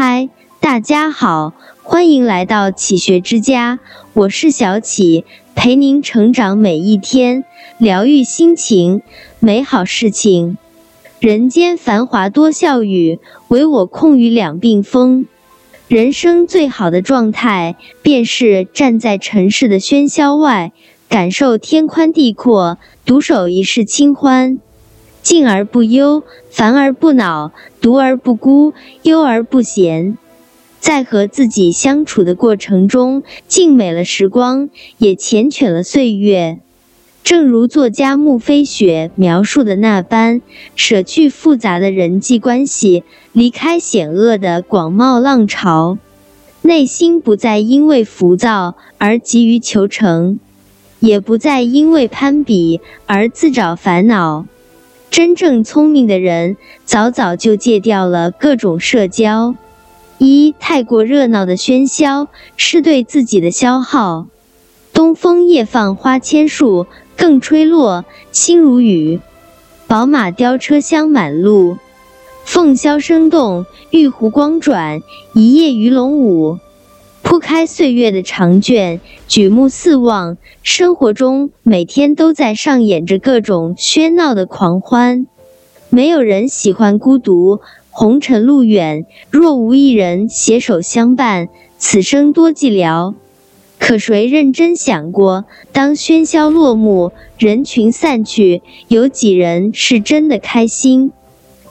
嗨，大家好，欢迎来到启学之家，我是小启，陪您成长每一天，疗愈心情，美好事情。人间繁华多笑语，唯我空余两鬓风。人生最好的状态，便是站在尘世的喧嚣外，感受天宽地阔，独守一世清欢。静而不忧，烦而不恼，独而不孤，忧而不闲。在和自己相处的过程中，静美了时光，也缱绻了岁月。正如作家穆飞雪描述的那般，舍去复杂的人际关系，离开险恶的广袤浪潮，内心不再因为浮躁而急于求成，也不再因为攀比而自找烦恼。真正聪明的人，早早就戒掉了各种社交。一太过热闹的喧嚣，是对自己的消耗。东风夜放花千树，更吹落，星如雨。宝马雕车香满路，凤箫声动，玉壶光转，一夜鱼龙舞。铺开岁月的长卷，举目四望，生活中每天都在上演着各种喧闹的狂欢。没有人喜欢孤独，红尘路远，若无一人携手相伴，此生多寂寥。可谁认真想过，当喧嚣落幕，人群散去，有几人是真的开心？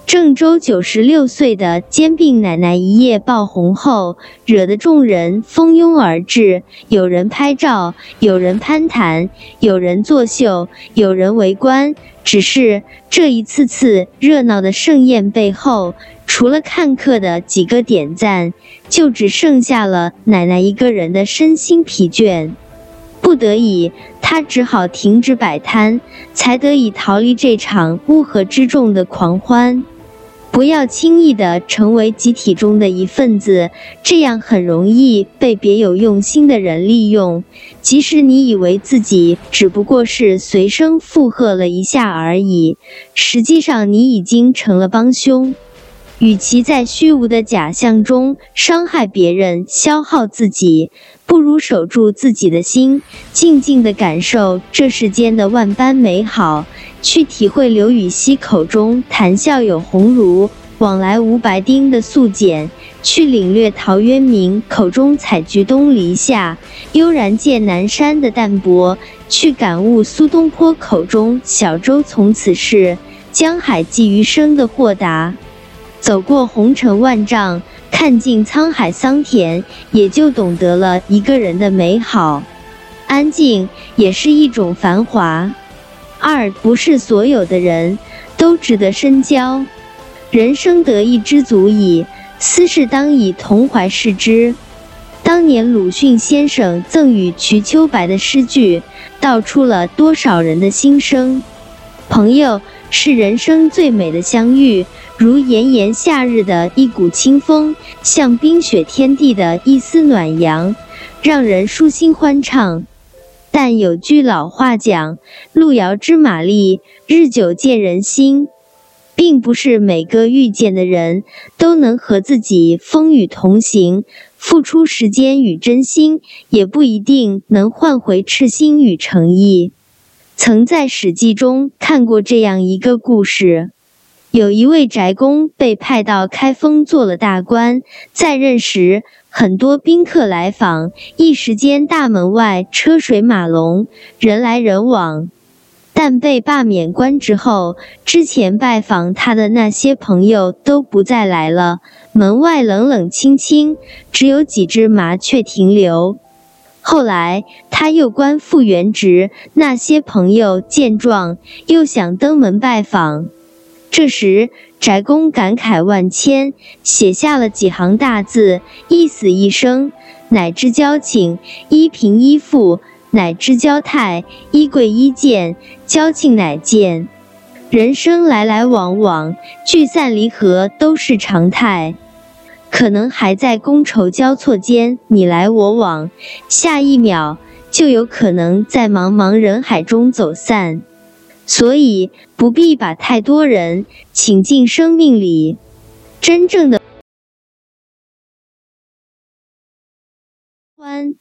郑州九十六岁的煎饼奶奶一夜爆红后，惹得众人蜂拥而至。有人拍照，有人攀谈，有人作秀，有人围观。只是这一次次热闹的盛宴背后，除了看客的几个点赞，就只剩下了奶奶一个人的身心疲倦。不得已，他只好停止摆摊，才得以逃离这场乌合之众的狂欢。不要轻易的成为集体中的一份子，这样很容易被别有用心的人利用。即使你以为自己只不过是随声附和了一下而已，实际上你已经成了帮凶。与其在虚无的假象中伤害别人、消耗自己，不如守住自己的心，静静的感受这世间的万般美好，去体会刘禹锡口中“谈笑有鸿儒，往来无白丁”的素简，去领略陶渊明口中“采菊东篱下，悠然见南山”的淡泊，去感悟苏东坡口中“小舟从此逝，江海寄余生”的豁达。走过红尘万丈，看尽沧海桑田，也就懂得了一个人的美好。安静也是一种繁华。二，不是所有的人都值得深交。人生得意知足矣，斯事当以同怀视之。当年鲁迅先生赠予瞿秋白的诗句，道出了多少人的心声。朋友是人生最美的相遇。如炎炎夏日的一股清风，像冰雪天地的一丝暖阳，让人舒心欢畅。但有句老话讲：“路遥知马力，日久见人心。”并不是每个遇见的人都能和自己风雨同行，付出时间与真心，也不一定能换回赤心与诚意。曾在《史记》中看过这样一个故事。有一位宅公被派到开封做了大官，在任时很多宾客来访，一时间大门外车水马龙，人来人往。但被罢免官职后，之前拜访他的那些朋友都不再来了，门外冷冷清清，只有几只麻雀停留。后来他又官复原职，那些朋友见状又想登门拜访。这时，翟公感慨万千，写下了几行大字：“一死一生，乃知交情；一贫一富，乃知交态；一贵一贱，交情乃见。人生来来往往，聚散离合都是常态。可能还在觥筹交错间，你来我往，下一秒就有可能在茫茫人海中走散。”所以不必把太多人请进生命里。真正的欢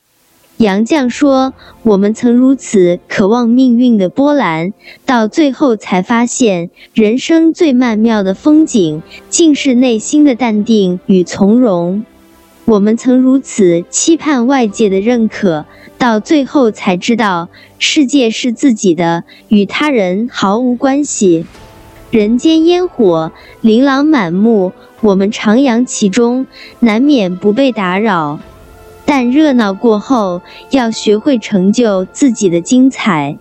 杨绛说我们曾如此渴望命运的波澜到最后才发现人生最曼妙的风景竟是内心的淡定与从容。我们曾如此期盼外界的认可，到最后才知道，世界是自己的，与他人毫无关系。人间烟火，琳琅满目，我们徜徉其中，难免不被打扰。”但热闹过后，要学会成就自己的精彩，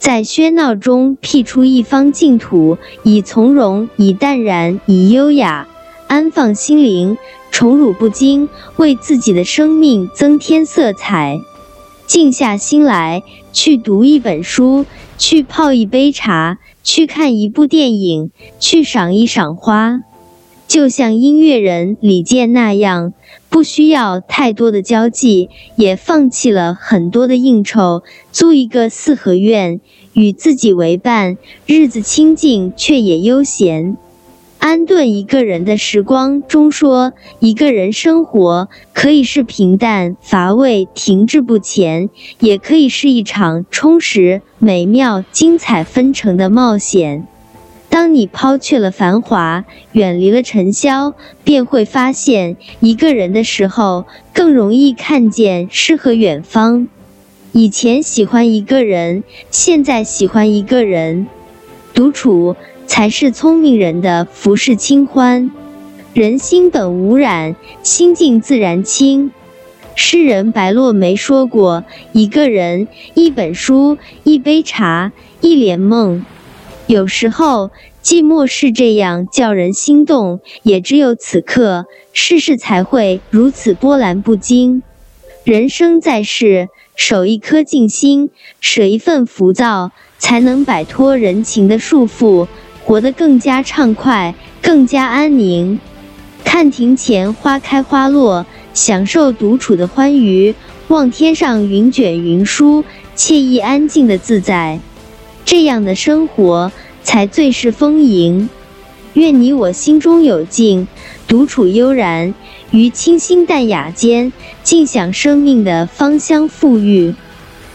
在喧闹中辟出一方净土，以从容，以淡然，以优雅，安放心灵，宠辱不惊，为自己的生命增添色彩。静下心来，去读一本书，去泡一杯茶，去看一部电影，去赏一赏花。就像音乐人李健那样，不需要太多的交际，也放弃了很多的应酬，租一个四合院，与自己为伴，日子清静却也悠闲，安顿一个人的时光中说，一个人生活可以是平淡乏味、停滞不前，也可以是一场充实、美妙、精彩纷呈的冒险。当你抛却了繁华，远离了尘嚣，便会发现，一个人的时候更容易看见诗和远方。以前喜欢一个人，现在喜欢一个人。独处才是聪明人的浮世清欢。人心本无染，心静自然清。诗人白落梅说过：“一个人，一本书，一杯茶，一帘梦。”有时候，寂寞是这样叫人心动，也只有此刻，世事才会如此波澜不惊。人生在世，守一颗静心，舍一份浮躁，才能摆脱人情的束缚，活得更加畅快，更加安宁。看庭前花开花落，享受独处的欢愉；望天上云卷云舒，惬意安静的自在。这样的生活才最是丰盈。愿你我心中有静，独处悠然，于清新淡雅间，尽享生命的芳香馥郁。